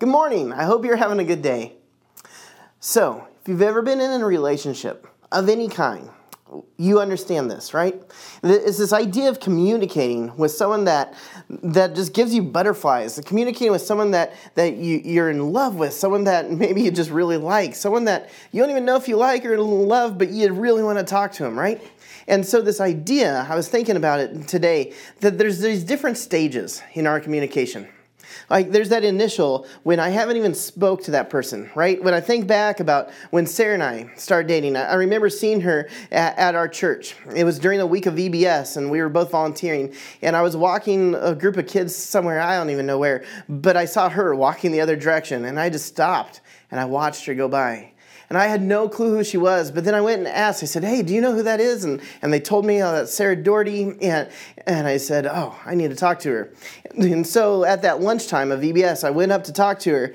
Good morning. I hope you're having a good day. So, if you've ever been in a relationship of any kind, you understand this, right? It's this idea of communicating with someone that that just gives you butterflies. Communicating with someone that that you, you're in love with, someone that maybe you just really like, someone that you don't even know if you like or love, but you really want to talk to them, right? And so this idea, I was thinking about it today, that there's these different stages in our communication. Like there's that initial when I haven't even spoke to that person, right? When I think back about when Sarah and I started dating, I remember seeing her at, at our church. It was during the week of VBS, and we were both volunteering. And I was walking a group of kids somewhere I don't even know where, but I saw her walking the other direction, and I just stopped and I watched her go by and I had no clue who she was. But then I went and asked. I said, "Hey, do you know who that is?" And and they told me uh, that's Sarah Doherty. And and I said, "Oh, I need to talk to her." And so at that lunchtime of VBS, I went up to talk to her,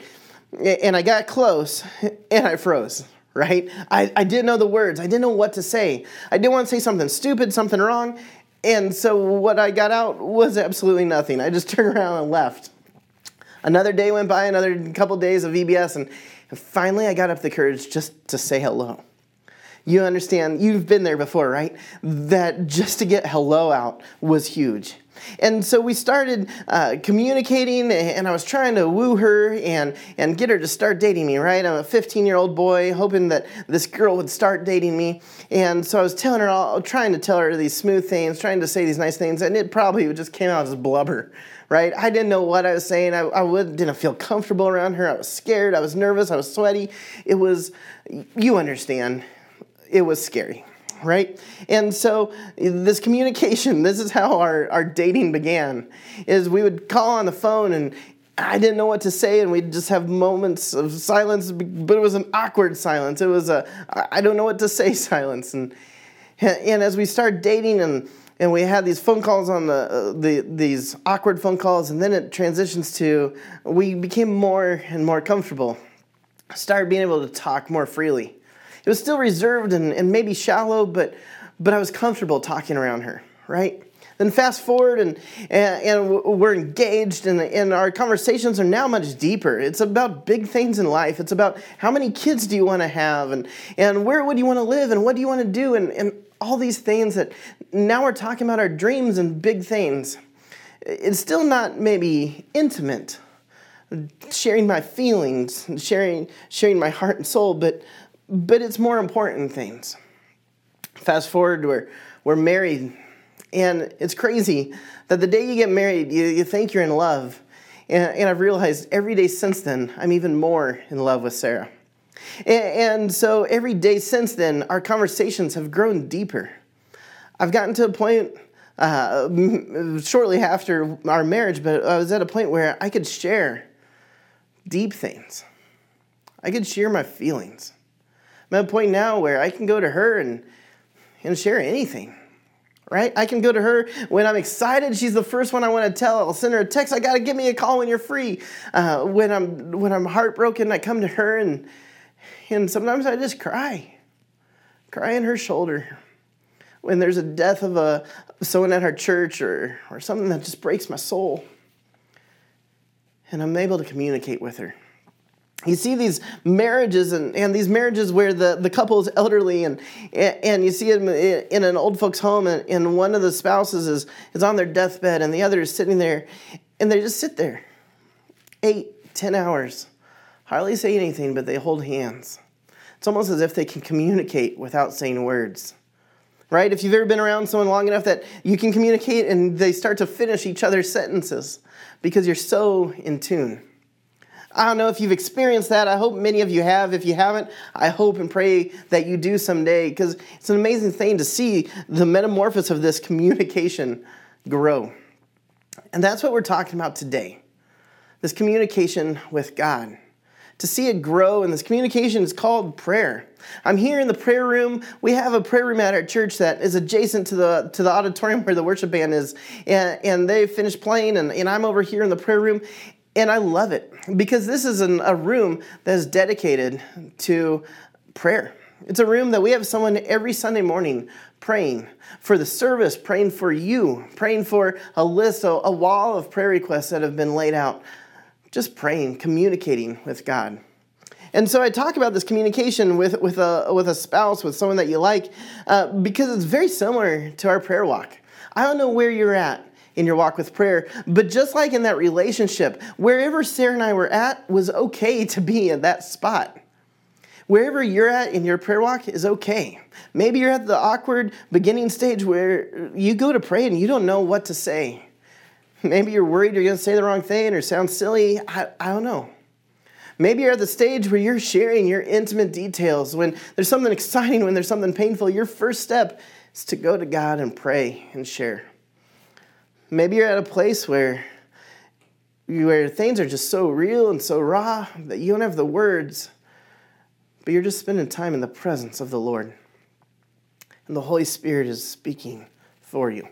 and I got close, and I froze. Right? I, I didn't know the words. I didn't know what to say. I didn't want to say something stupid, something wrong. And so what I got out was absolutely nothing. I just turned around and left. Another day went by, another couple days of VBS, and and finally, I got up the courage just to say hello. You understand, you've been there before, right? That just to get hello out was huge. And so we started uh, communicating, and I was trying to woo her and, and get her to start dating me, right? I'm a 15 year old boy, hoping that this girl would start dating me. And so I was telling her, all, trying to tell her these smooth things, trying to say these nice things, and it probably just came out as blubber right? I didn't know what I was saying. I, I would, didn't feel comfortable around her. I was scared. I was nervous. I was sweaty. It was, you understand, it was scary, right? And so this communication, this is how our, our dating began, is we would call on the phone and I didn't know what to say, and we'd just have moments of silence, but it was an awkward silence. It was a I don't know what to say silence. And, and as we started dating and and we had these phone calls on the, uh, the these awkward phone calls and then it transitions to we became more and more comfortable. Started being able to talk more freely. It was still reserved and, and maybe shallow but but i was comfortable talking around her right? Then fast forward and, and, and we're engaged and, and our conversations are now much deeper. It's about big things in life. It's about how many kids do you want to have and, and where would you want to live and what do you want to do and, and all these things that now we're talking about our dreams and big things. It's still not maybe intimate, sharing my feelings, sharing sharing my heart and soul, but but it's more important things. Fast forward, we're we're married, and it's crazy that the day you get married, you, you think you're in love. And, and I've realized every day since then, I'm even more in love with Sarah. And so every day since then, our conversations have grown deeper. I've gotten to a point uh, shortly after our marriage, but I was at a point where I could share deep things. I could share my feelings. I'm at a point now where I can go to her and, and share anything right? I can go to her when I'm excited. She's the first one I want to tell. I'll send her a text. I got to give me a call when you're free. Uh, when I'm when I'm heartbroken, I come to her and and sometimes I just cry, cry in her shoulder. When there's a death of a someone at our church or, or something that just breaks my soul. And I'm able to communicate with her. You see these marriages and, and these marriages where the, the couple is elderly and, and you see them in an old folks home and, and one of the spouses is, is on their deathbed and the other is sitting there and they just sit there eight, ten hours hardly say anything, but they hold hands. It's almost as if they can communicate without saying words. Right? If you've ever been around someone long enough that you can communicate and they start to finish each other's sentences because you're so in tune. I don't know if you've experienced that. I hope many of you have. If you haven't, I hope and pray that you do someday because it's an amazing thing to see the metamorphosis of this communication grow. And that's what we're talking about today this communication with God to see it grow. And this communication is called prayer. I'm here in the prayer room. We have a prayer room at our church that is adjacent to the to the auditorium where the worship band is. And, and they finished playing, and, and I'm over here in the prayer room. And I love it because this is an, a room that is dedicated to prayer. It's a room that we have someone every Sunday morning praying for the service, praying for you, praying for a list, a, a wall of prayer requests that have been laid out just praying, communicating with God. And so I talk about this communication with, with, a, with a spouse, with someone that you like, uh, because it's very similar to our prayer walk. I don't know where you're at in your walk with prayer, but just like in that relationship, wherever Sarah and I were at was okay to be in that spot. Wherever you're at in your prayer walk is okay. Maybe you're at the awkward beginning stage where you go to pray and you don't know what to say. Maybe you're worried you're going to say the wrong thing or sound silly. I, I don't know. Maybe you're at the stage where you're sharing your intimate details. When there's something exciting, when there's something painful, your first step is to go to God and pray and share. Maybe you're at a place where, where things are just so real and so raw that you don't have the words, but you're just spending time in the presence of the Lord. And the Holy Spirit is speaking for you.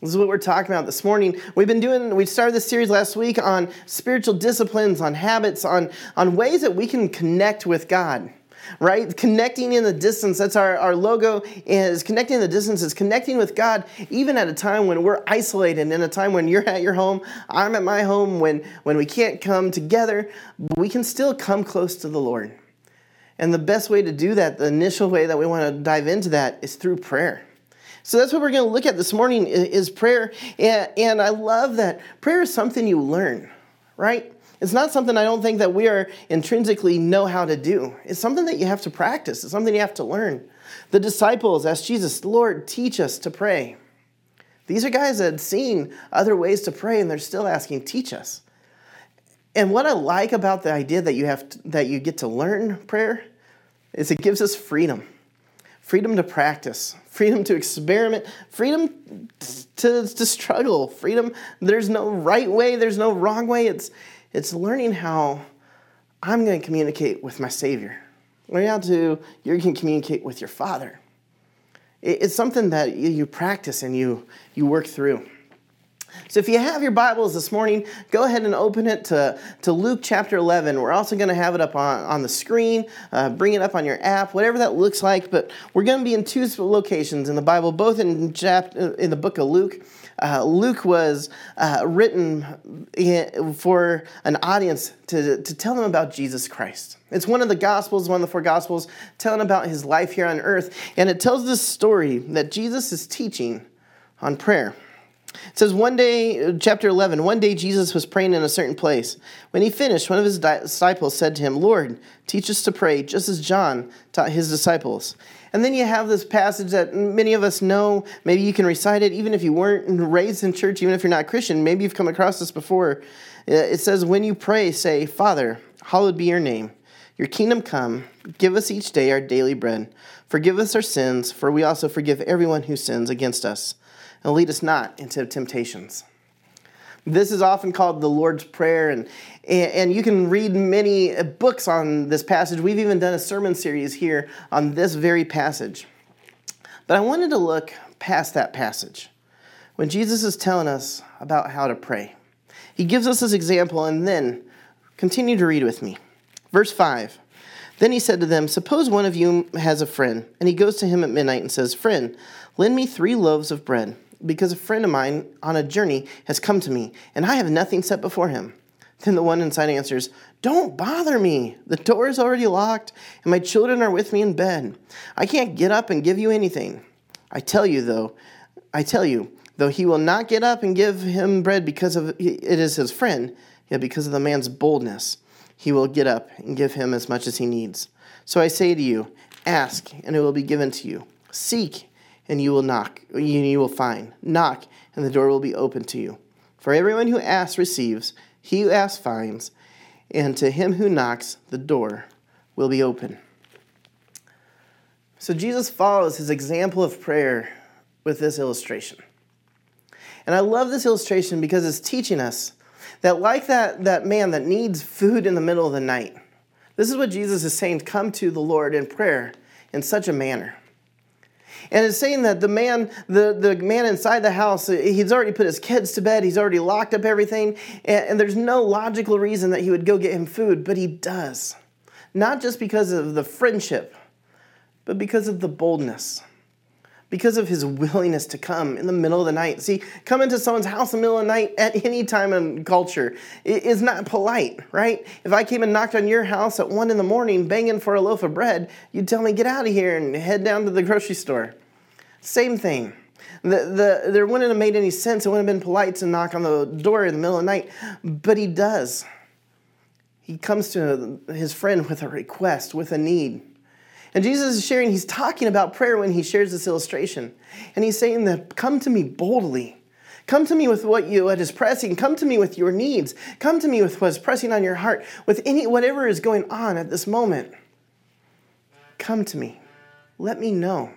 This is what we're talking about this morning. We've been doing, we started this series last week on spiritual disciplines, on habits, on, on ways that we can connect with God, right? Connecting in the distance. That's our, our logo is connecting in the distance is connecting with God even at a time when we're isolated, in a time when you're at your home, I'm at my home, when, when we can't come together, we can still come close to the Lord. And the best way to do that, the initial way that we want to dive into that is through prayer. So that's what we're going to look at this morning is prayer. And, I love that prayer is something you learn, right? It's not something I don't think that we are intrinsically know how to do. It's something that you have to practice. It's something you have to learn. The disciples asked Jesus, Lord, teach us to pray. These are guys that had seen other ways to pray and they're still asking, teach us. And what I like about the idea that you have to, that you get to learn prayer is it gives us freedom freedom to practice, freedom to experiment, freedom to, to struggle, freedom. There's no right way, there's no wrong way. It's, it's learning how I'm going to communicate with my Savior. Learning how to, you can communicate with your Father. It's something that you practice and you, you work through. So if you have your Bibles this morning, go ahead and open it to, to Luke chapter 11. We're also going to have it up on, on the screen, uh, bring it up on your app, whatever that looks like. But we're going to be in two locations in the Bible, both in, chap- in the book of Luke. Uh, Luke was uh, written for an audience to, to tell them about Jesus Christ. It's one of the Gospels, one of the four Gospels, telling about his life here on earth. And it tells this story that Jesus is teaching on prayer. It says, one day, uh, chapter 11, one day Jesus was praying in a certain place. When he finished, one of his disciples said to him, Lord, teach us to pray, just as John taught his disciples. And then you have this passage that many of us know. Maybe you can recite it, even if you weren't raised in church, even if you're not Christian. Maybe you've come across this before. Uh, it says, When you pray, say, Father, hallowed be your name. Your kingdom come. Give us each day our daily bread. Forgive us our sins, for we also forgive everyone who sins against us and lead us not into temptations. This is often called the Lord's Prayer, and, and you can read many books on this passage. We've even done a sermon series here on this very passage. But I wanted to look past that passage when Jesus is telling us about how to pray. He gives us this example, and then continue to read with me. Verse 5 Then he said to them, Suppose one of you has a friend, and he goes to him at midnight and says, Friend, lend me three loaves of bread because a friend of mine on a journey has come to me, and I have nothing set before him. Then the one inside answers, Don't bother me. The door is already locked, and my children are with me in bed. I can't get up and give you anything. I tell you, though, I tell you, though he will not get up and give him bread because of it is his friend, yet because of the man's boldness, he will get up and give him as much as he needs. So I say to you, ask, and it will be given to you. Seek, and you will knock, you will find. Knock, and the door will be open to you. For everyone who asks receives, he who asks finds, and to him who knocks, the door will be open. So Jesus follows his example of prayer with this illustration. And I love this illustration because it's teaching us that, like that, that man that needs food in the middle of the night, this is what Jesus is saying come to the Lord in prayer in such a manner. And it's saying that the man, the, the man inside the house, he's already put his kids to bed, he's already locked up everything, and, and there's no logical reason that he would go get him food, but he does. Not just because of the friendship, but because of the boldness. because of his willingness to come in the middle of the night. See, come into someone's house in the middle of the night at any time in culture is not polite, right? If I came and knocked on your house at one in the morning banging for a loaf of bread, you'd tell me, get out of here and head down to the grocery store. Same thing. The, the, there wouldn't have made any sense. It wouldn't have been polite to knock on the door in the middle of the night, but he does. He comes to his friend with a request, with a need. And Jesus is sharing, he's talking about prayer when he shares this illustration. And he's saying that come to me boldly. Come to me with what you what is pressing. Come to me with your needs. Come to me with what's pressing on your heart, with any whatever is going on at this moment. Come to me. Let me know.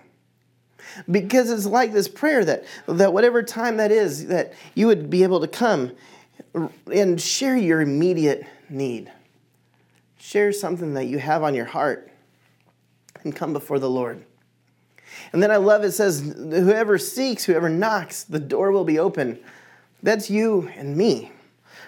Because it's like this prayer that, that whatever time that is, that you would be able to come and share your immediate need. Share something that you have on your heart and come before the Lord. And then I love it says, whoever seeks, whoever knocks, the door will be open. That's you and me.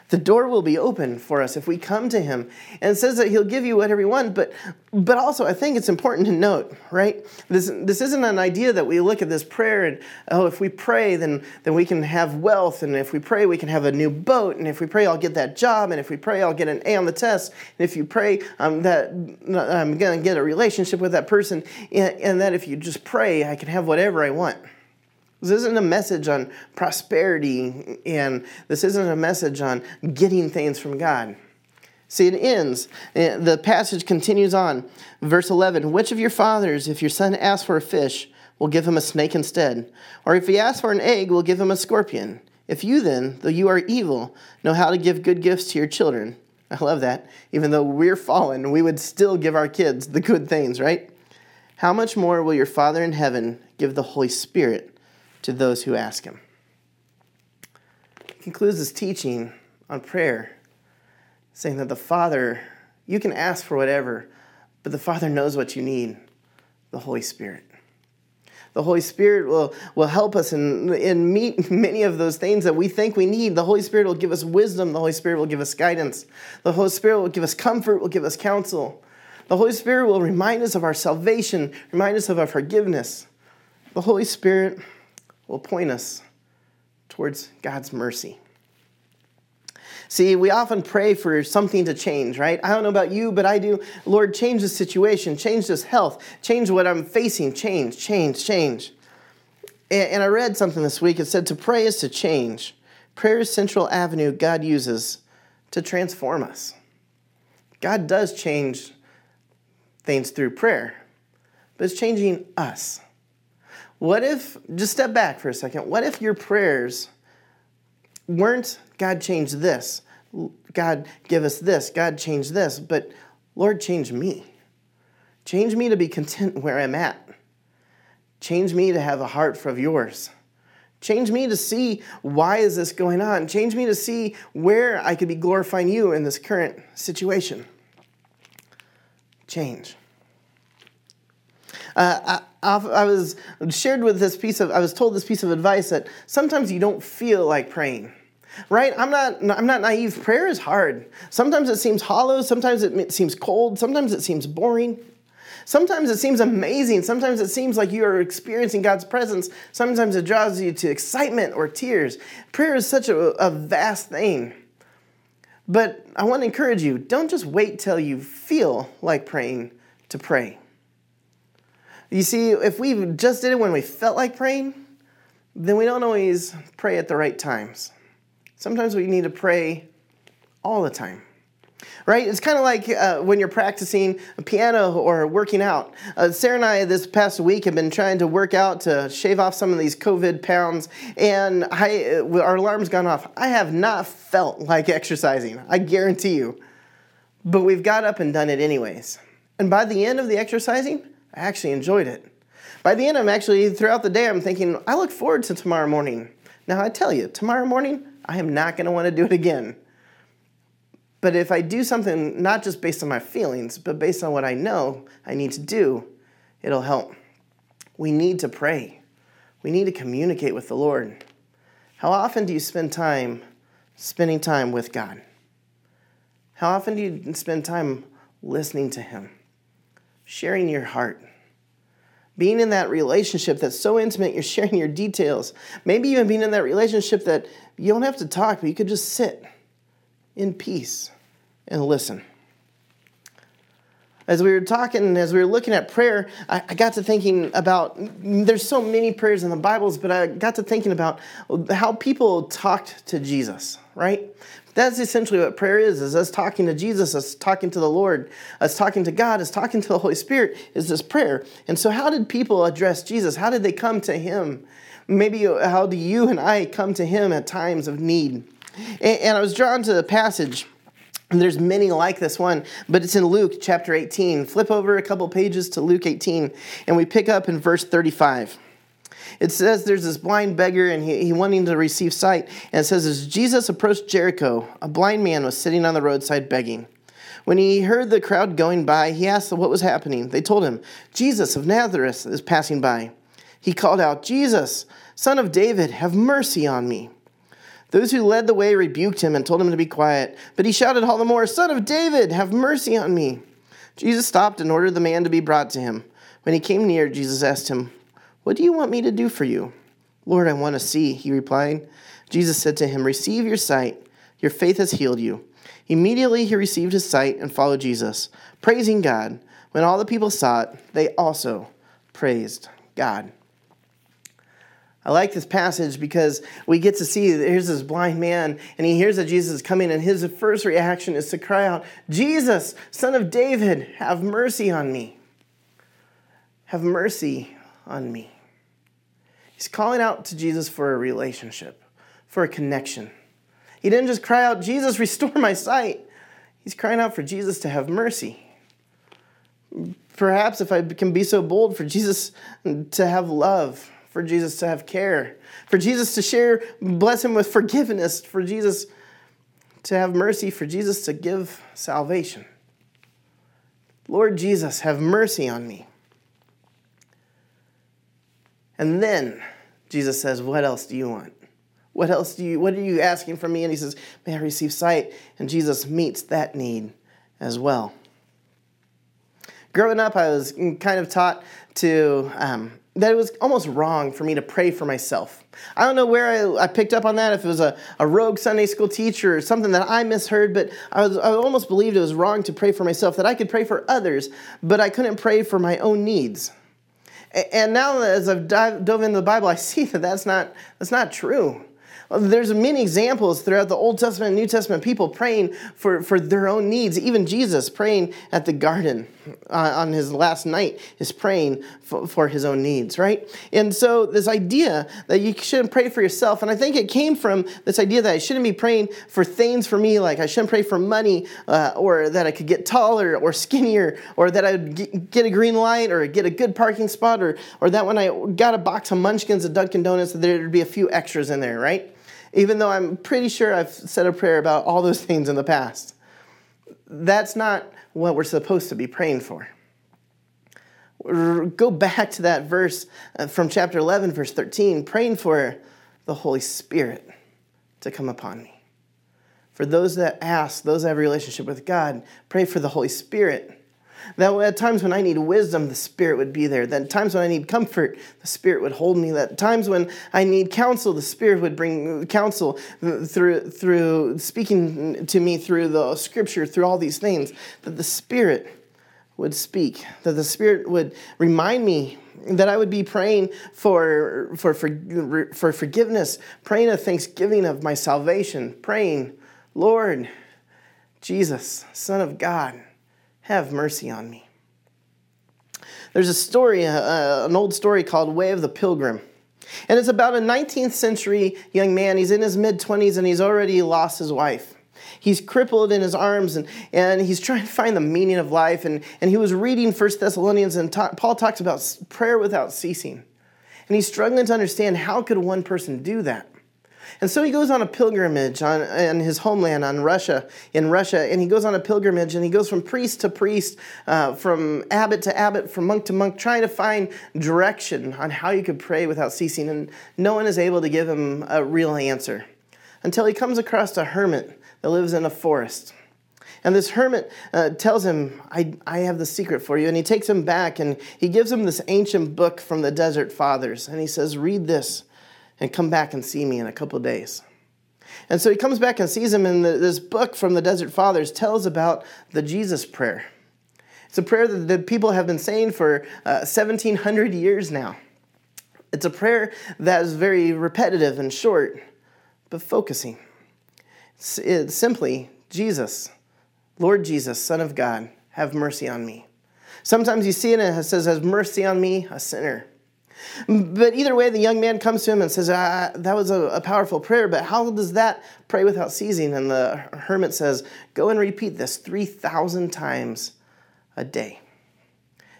The door will be open for us if we come to him. And it says that he'll give you whatever you want, but but also I think it's important to note, right? This this isn't an idea that we look at this prayer and oh, if we pray, then then we can have wealth, and if we pray, we can have a new boat, and if we pray, I'll get that job, and if we pray, I'll get an A on the test, and if you pray um, that I'm gonna get a relationship with that person, and, and that if you just pray, I can have whatever I want. This isn't a message on prosperity, and this isn't a message on getting things from God. See, it ends. Eh, the passage continues on. Verse 11 Which of your fathers, if your son asks for a fish, will give him a snake instead? Or if he asks for an egg, will give him a scorpion? If you then, though you are evil, know how to give good gifts to your children, I love that. Even though we're fallen, we would still give our kids the good things, right? How much more will your Father in heaven give the Holy Spirit to those who ask him. He concludes his teaching on prayer, saying that the Father, you can ask for whatever, but the Father knows what you need the Holy Spirit. The Holy Spirit will, will help us and, and meet many of those things that we think we need. The Holy Spirit will give us wisdom. The Holy Spirit will give us guidance. The Holy Spirit will give us comfort, will give us counsel. The Holy Spirit will remind us of our salvation, remind us of our forgiveness. The Holy Spirit will point us towards God's mercy. See, we often pray for something to change, right? I don't know about you, but I do. Lord, change the situation, change this health, change what I'm facing, change, change, change. And I read something this week. It said to pray is to change. Prayer is central avenue God uses to transform us. God does change things through prayer, but it's changing us. What if, just step back for a second, what if your prayers weren't, God, change this, God, give us this, God, change this, but Lord, change me. Change me to be content where I'm at. Change me to have a heart for yours. Change me to see why is this going on. Change me to see where I could be glorifying you in this current situation. Change. Uh, I, I, was shared with this piece of, I was told this piece of advice that sometimes you don't feel like praying. Right? I'm not, I'm not naive. Prayer is hard. Sometimes it seems hollow. Sometimes it seems cold. Sometimes it seems boring. Sometimes it seems amazing. Sometimes it seems like you are experiencing God's presence. Sometimes it draws you to excitement or tears. Prayer is such a, a vast thing. But I want to encourage you don't just wait till you feel like praying to pray. You see, if we just did it when we felt like praying, then we don't always pray at the right times. Sometimes we need to pray all the time. Right? It's kind of like uh, when you're practicing piano or working out. Uh, Sarah and I, this past week, have been trying to work out to shave off some of these COVID pounds, and I, uh, our alarm's gone off. I have not felt like exercising, I guarantee you. But we've got up and done it anyways. And by the end of the exercising, I actually enjoyed it. By the end, I'm actually, throughout the day, I'm thinking, I look forward to tomorrow morning. Now, I tell you, tomorrow morning, I am not going to want to do it again. But if I do something not just based on my feelings, but based on what I know I need to do, it'll help. We need to pray. We need to communicate with the Lord. How often do you spend time spending time with God? How often do you spend time listening to Him? sharing your heart. Being in that relationship that's so intimate, you're sharing your details. Maybe even being in that relationship that you don't have to talk, but you could just sit in peace and listen. As we were talking, as we were looking at prayer, I, I got to thinking about there's so many prayers in the Bibles, but I got to thinking about how people talked to Jesus, right? That's essentially what prayer is, is us talking to Jesus, us talking to the Lord, us talking to God, us talking to the Holy Spirit, is this prayer. And so how did people address Jesus? How did they come to him? Maybe uh, how do you and I come to him at times of need? And, and I was drawn to the passage and there's many like this one, but it's in Luke chapter 18. Flip over a couple pages to Luke 18, and we pick up in verse 35. It says there's this blind beggar, and he, he wanting to receive sight. And it says, as Jesus approached Jericho, a blind man was sitting on the roadside begging. When he heard the crowd going by, he asked what was happening. They told him, Jesus of Nazareth is passing by. He called out, Jesus, son of David, have mercy on me. Those who led the way rebuked him and told him to be quiet. But he shouted all the more, Son of David, have mercy on me. Jesus stopped and ordered the man to be brought to him. When he came near, Jesus asked him, What do you want me to do for you? Lord, I want to see, he replied. Jesus said to him, Receive your sight. Your faith has healed you. Immediately he received his sight and followed Jesus, praising God. When all the people saw it, they also praised God. I like this passage because we get to see here's this blind man and he hears that Jesus is coming, and his first reaction is to cry out, Jesus, son of David, have mercy on me. Have mercy on me. He's calling out to Jesus for a relationship, for a connection. He didn't just cry out, Jesus, restore my sight. He's crying out for Jesus to have mercy. Perhaps, if I can be so bold, for Jesus to have love for Jesus to have care, for Jesus to share, bless him with forgiveness, for Jesus to have mercy, for Jesus to give salvation. Lord Jesus, have mercy on me. And then Jesus says, What else do you want? What else do you, what are you asking from me? And he says, May I receive sight? And Jesus meets that need as well. Growing up, I was kind of taught to um, that it was almost wrong for me to pray for myself. I don't know where I, I, picked up on that, if it was a, a rogue Sunday school teacher or something that I misheard, but I, was, I almost believed it was wrong to pray for myself, that I could pray for others, but I couldn't pray for my own needs. And now, as I've dove into the Bible, I see that that's not, that's not true. There's many examples throughout the Old Testament and New Testament, people praying for, for their own needs. Even Jesus praying at the garden uh, on his last night is praying for, for, his own needs, right? And so this idea that you shouldn't pray for yourself, and I think it came from this idea that I shouldn't be praying for things for me, like I shouldn't pray for money, uh, or that I could get taller or skinnier, or that I would get a green light, or get a good parking spot, or, or that when I got a box of munchkins at Dunkin' Donuts, that there'd be a few extras in there, right? even though I'm pretty sure I've said a prayer about all those things in the past. That's not what we're supposed to be praying for. Go back to that verse uh, from chapter 11, verse 13, praying for the Holy Spirit to come upon me. For those that ask, those that have a relationship with God, pray for the Holy Spirit that at times when I need wisdom, the Spirit would be there. That at times when I need comfort, the Spirit would hold me. That times when I need counsel, the Spirit would bring counsel through, through speaking to me through the Scripture, through all these things. That the Spirit would speak. That the Spirit would remind me that I would be praying for, for, for, for forgiveness, praying a thanksgiving of my salvation, praying, Lord, Jesus, Son of God have mercy on me. There's a story, uh, an old story called Way of the Pilgrim. And it's about a 19th century young man. He's in his mid 20s and he's already lost his wife. He's crippled in his arms and, and he's trying to find the meaning of life. And, and he was reading First Thessalonians, and ta- Paul talks about prayer without ceasing. And he's struggling to understand how could one person do that? And so he goes on a pilgrimage on, in his homeland on Russia, in Russia, and he goes on a pilgrimage and he goes from priest to priest, uh, from abbot to abbot, from monk to monk, trying to find direction on how you could pray without ceasing. And no one is able to give him a real answer until he comes across a hermit that lives in a forest. And this hermit uh, tells him, I, I have the secret for you. And he takes him back and he gives him this ancient book from the Desert Fathers. And he says, Read this and come back and see me in a couple days. And so he comes back and sees him, and this book from the Desert Fathers tells about the Jesus prayer. It's a prayer that the people have been saying for uh, 1700 years now. It's a prayer that is very repetitive and short, but focusing. It's, it's simply, Jesus, Lord Jesus, Son of God, have mercy on me. Sometimes you see it and it says, Have mercy on me, a sinner. But either way, the young man comes to him and says, ah, That was a, a powerful prayer, but how does that pray without ceasing? And the hermit says, Go and repeat this 3,000 times a day.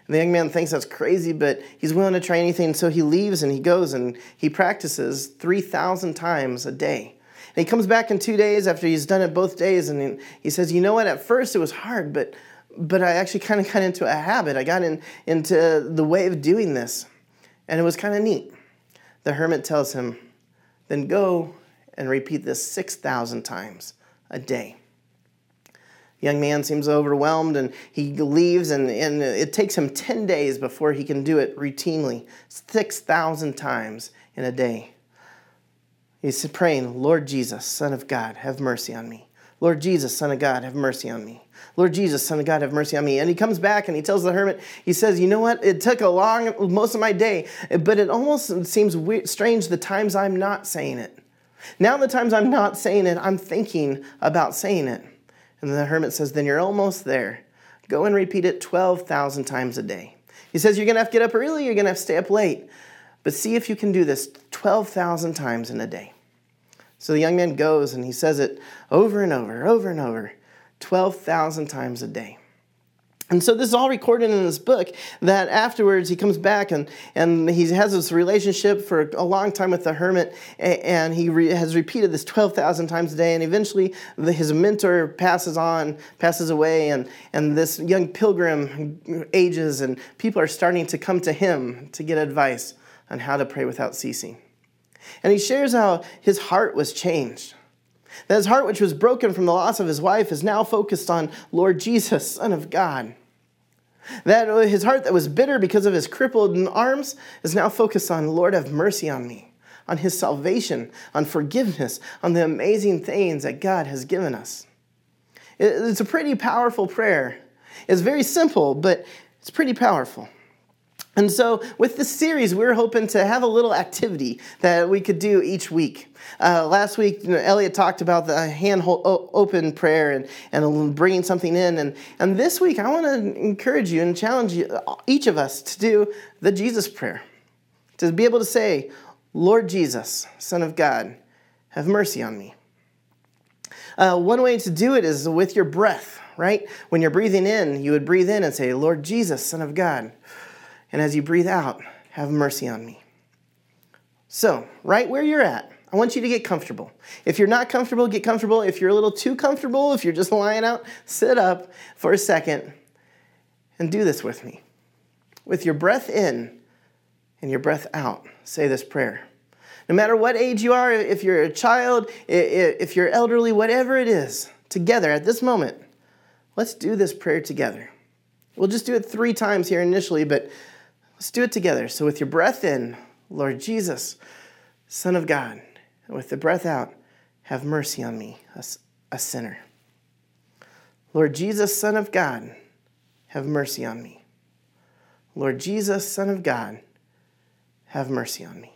And the young man thinks that's crazy, but he's willing to try anything. So he leaves and he goes and he practices 3,000 times a day. And he comes back in two days after he's done it both days and he says, You know what? At first it was hard, but, but I actually kind of got into a habit. I got in, into the way of doing this. And it was kind of neat. The hermit tells him, Then go and repeat this 6,000 times a day. Young man seems overwhelmed and he leaves and, and it takes him 10 days before he can do it routinely 6000 times in a day. He's praying lord jesus son of god have mercy on me lord jesus son of god have mercy on me lord jesus son of god have mercy on me and he comes back and he tells the hermit he says you know what it took a long most of my day but it almost seems weird, strange the times i'm not saying it now the times i'm not saying it i'm thinking about saying it and the hermit says, Then you're almost there. Go and repeat it 12,000 times a day. He says, You're going to have to get up early, you're going to have to stay up late. But see if you can do this 12,000 times in a day. So the young man goes and he says it over and over, over and over, 12,000 times a day. And so this is all recorded in this book that afterwards he comes back and, and he has this relationship for a long time with the hermit and he re, has repeated this 12,000 times a day and eventually the, his mentor passes on, passes away and, and this young pilgrim ages and people are starting to come to him to get advice on how to pray without ceasing. And he shares how his heart was changed. That his heart, which was broken from the loss of his wife, is now focused on Lord Jesus, Son of God. That his heart that was bitter because of his crippled arms is now focused on Lord, have mercy on me, on his salvation, on forgiveness, on the amazing things that God has given us. It's a pretty powerful prayer. It's very simple, but it's pretty powerful. And so, with this series, we are hoping to have a little activity that we could do each week. Uh, last week, you know, Elliot talked about the hand open prayer and, and bringing something in. And, and this week, I want to encourage you and challenge you, each of us to do the Jesus prayer. To be able to say, Lord Jesus, Son of God, have mercy on me. Uh, one way to do it is with your breath, right? When you're breathing in, you would breathe in and say, Lord Jesus, Son of God and as you breathe out, have mercy on me. So, right where you're at, I want you to get comfortable. If you're not comfortable, get comfortable. If you're a little too comfortable, if you're just lying out, sit up for a second and do this with me. With your breath in and your breath out, say this prayer. No matter what age you are, if you're a child, if you're elderly, whatever it is, together at this moment, let's do this prayer together. We'll just do it three times here initially, but Let's do it together. So, with your breath in, Lord Jesus, Son of God, and with the breath out, have mercy on me, a, a sinner. Lord Jesus, Son of God, have mercy on me. Lord Jesus, Son of God, have mercy on me.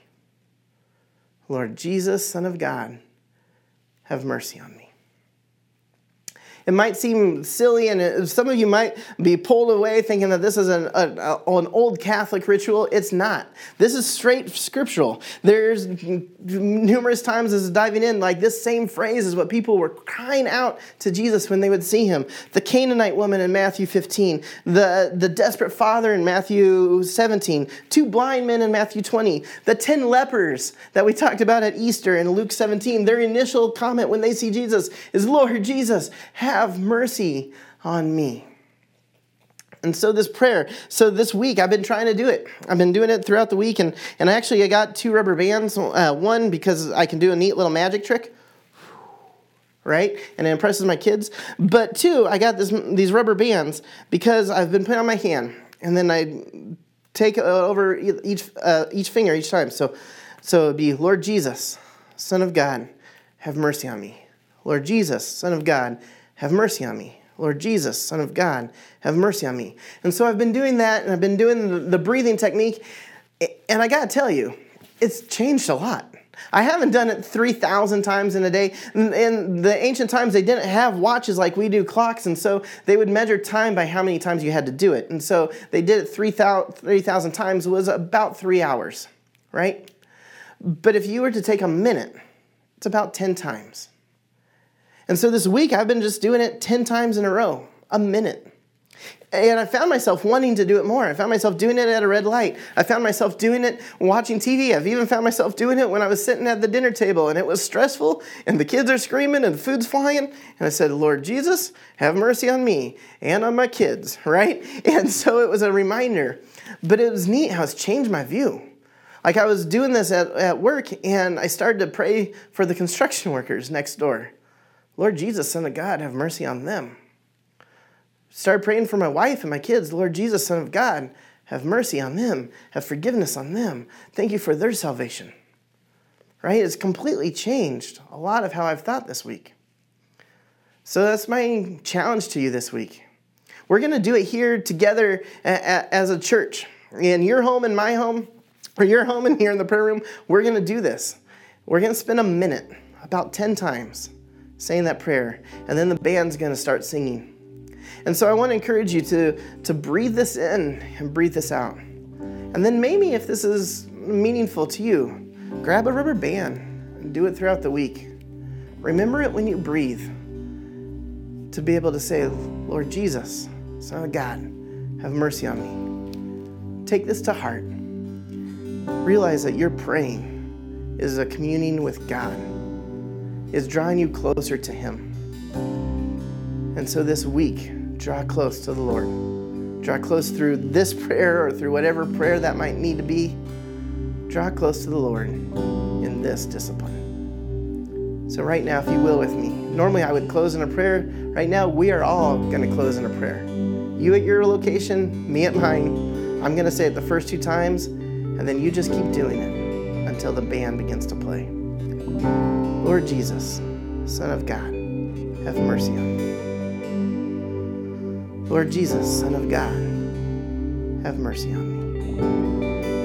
Lord Jesus, Son of God, have mercy on me. It might seem silly, and some of you might be pulled away thinking that this is an, a, an old Catholic ritual. It's not. This is straight scriptural. There's numerous times as diving in, like this same phrase is what people were crying out to Jesus when they would see him. The Canaanite woman in Matthew 15, the, the desperate father in Matthew 17, two blind men in Matthew 20, the 10 lepers that we talked about at Easter in Luke 17. Their initial comment when they see Jesus is, Lord Jesus, have mercy on me. And so this prayer, so this week I've been trying to do it. I've been doing it throughout the week, and, and actually I got two rubber bands. Uh, one because I can do a neat little magic trick. right? And it impresses my kids. But two, I got this, these rubber bands because I've been putting on my hand, and then I take over each uh, each finger each time. So, so it'd be Lord Jesus, Son of God, have mercy on me. Lord Jesus, Son of God, have mercy on me. Lord Jesus, Son of God, have mercy on me. And so I've been doing that, and I've been doing the breathing technique, and I gotta tell you, it's changed a lot. I haven't done it 3,000 times in a day. In the ancient times, they didn't have watches like we do, clocks, and so they would measure time by how many times you had to do it. And so they did it 3,000 times, was about three hours, right? But if you were to take a minute, it's about 10 times. And so this week, I've been just doing it 10 times in a row, a minute. And I found myself wanting to do it more. I found myself doing it at a red light. I found myself doing it watching TV. I've even found myself doing it when I was sitting at the dinner table and it was stressful and the kids are screaming and the food's flying. And I said, Lord Jesus, have mercy on me and on my kids, right? And so it was a reminder. But it was neat how it's changed my view. Like I was doing this at, at work and I started to pray for the construction workers next door. Lord Jesus, Son of God, have mercy on them. Started praying for my wife and my kids. Lord Jesus, Son of God, have mercy on them, have forgiveness on them. Thank you for their salvation. Right? It's completely changed a lot of how I've thought this week. So that's my challenge to you this week. We're going to do it here together as a church. In your home and my home, or your home and here in the prayer room, we're going to do this. We're going to spend a minute, about 10 times, saying that prayer. And then the band's going to start singing. And so I want to encourage you to, to breathe this in and breathe this out. And then maybe if this is meaningful to you, grab a rubber band and do it throughout the week. Remember it when you breathe to be able to say, Lord Jesus, Son of God, have mercy on me. Take this to heart. Realize that your praying is a communing with God, is drawing you closer to Him. And so this week, draw close to the Lord. Draw close through this prayer or through whatever prayer that might need to be. Draw close to the Lord in this discipline. So, right now, if you will, with me, normally I would close in a prayer. Right now, we are all going to close in a prayer. You at your location, me at mine. I'm going to say it the first two times, and then you just keep doing it until the band begins to play. Lord Jesus, Son of God, have mercy on me. Lord Jesus, Son of God, have mercy on me.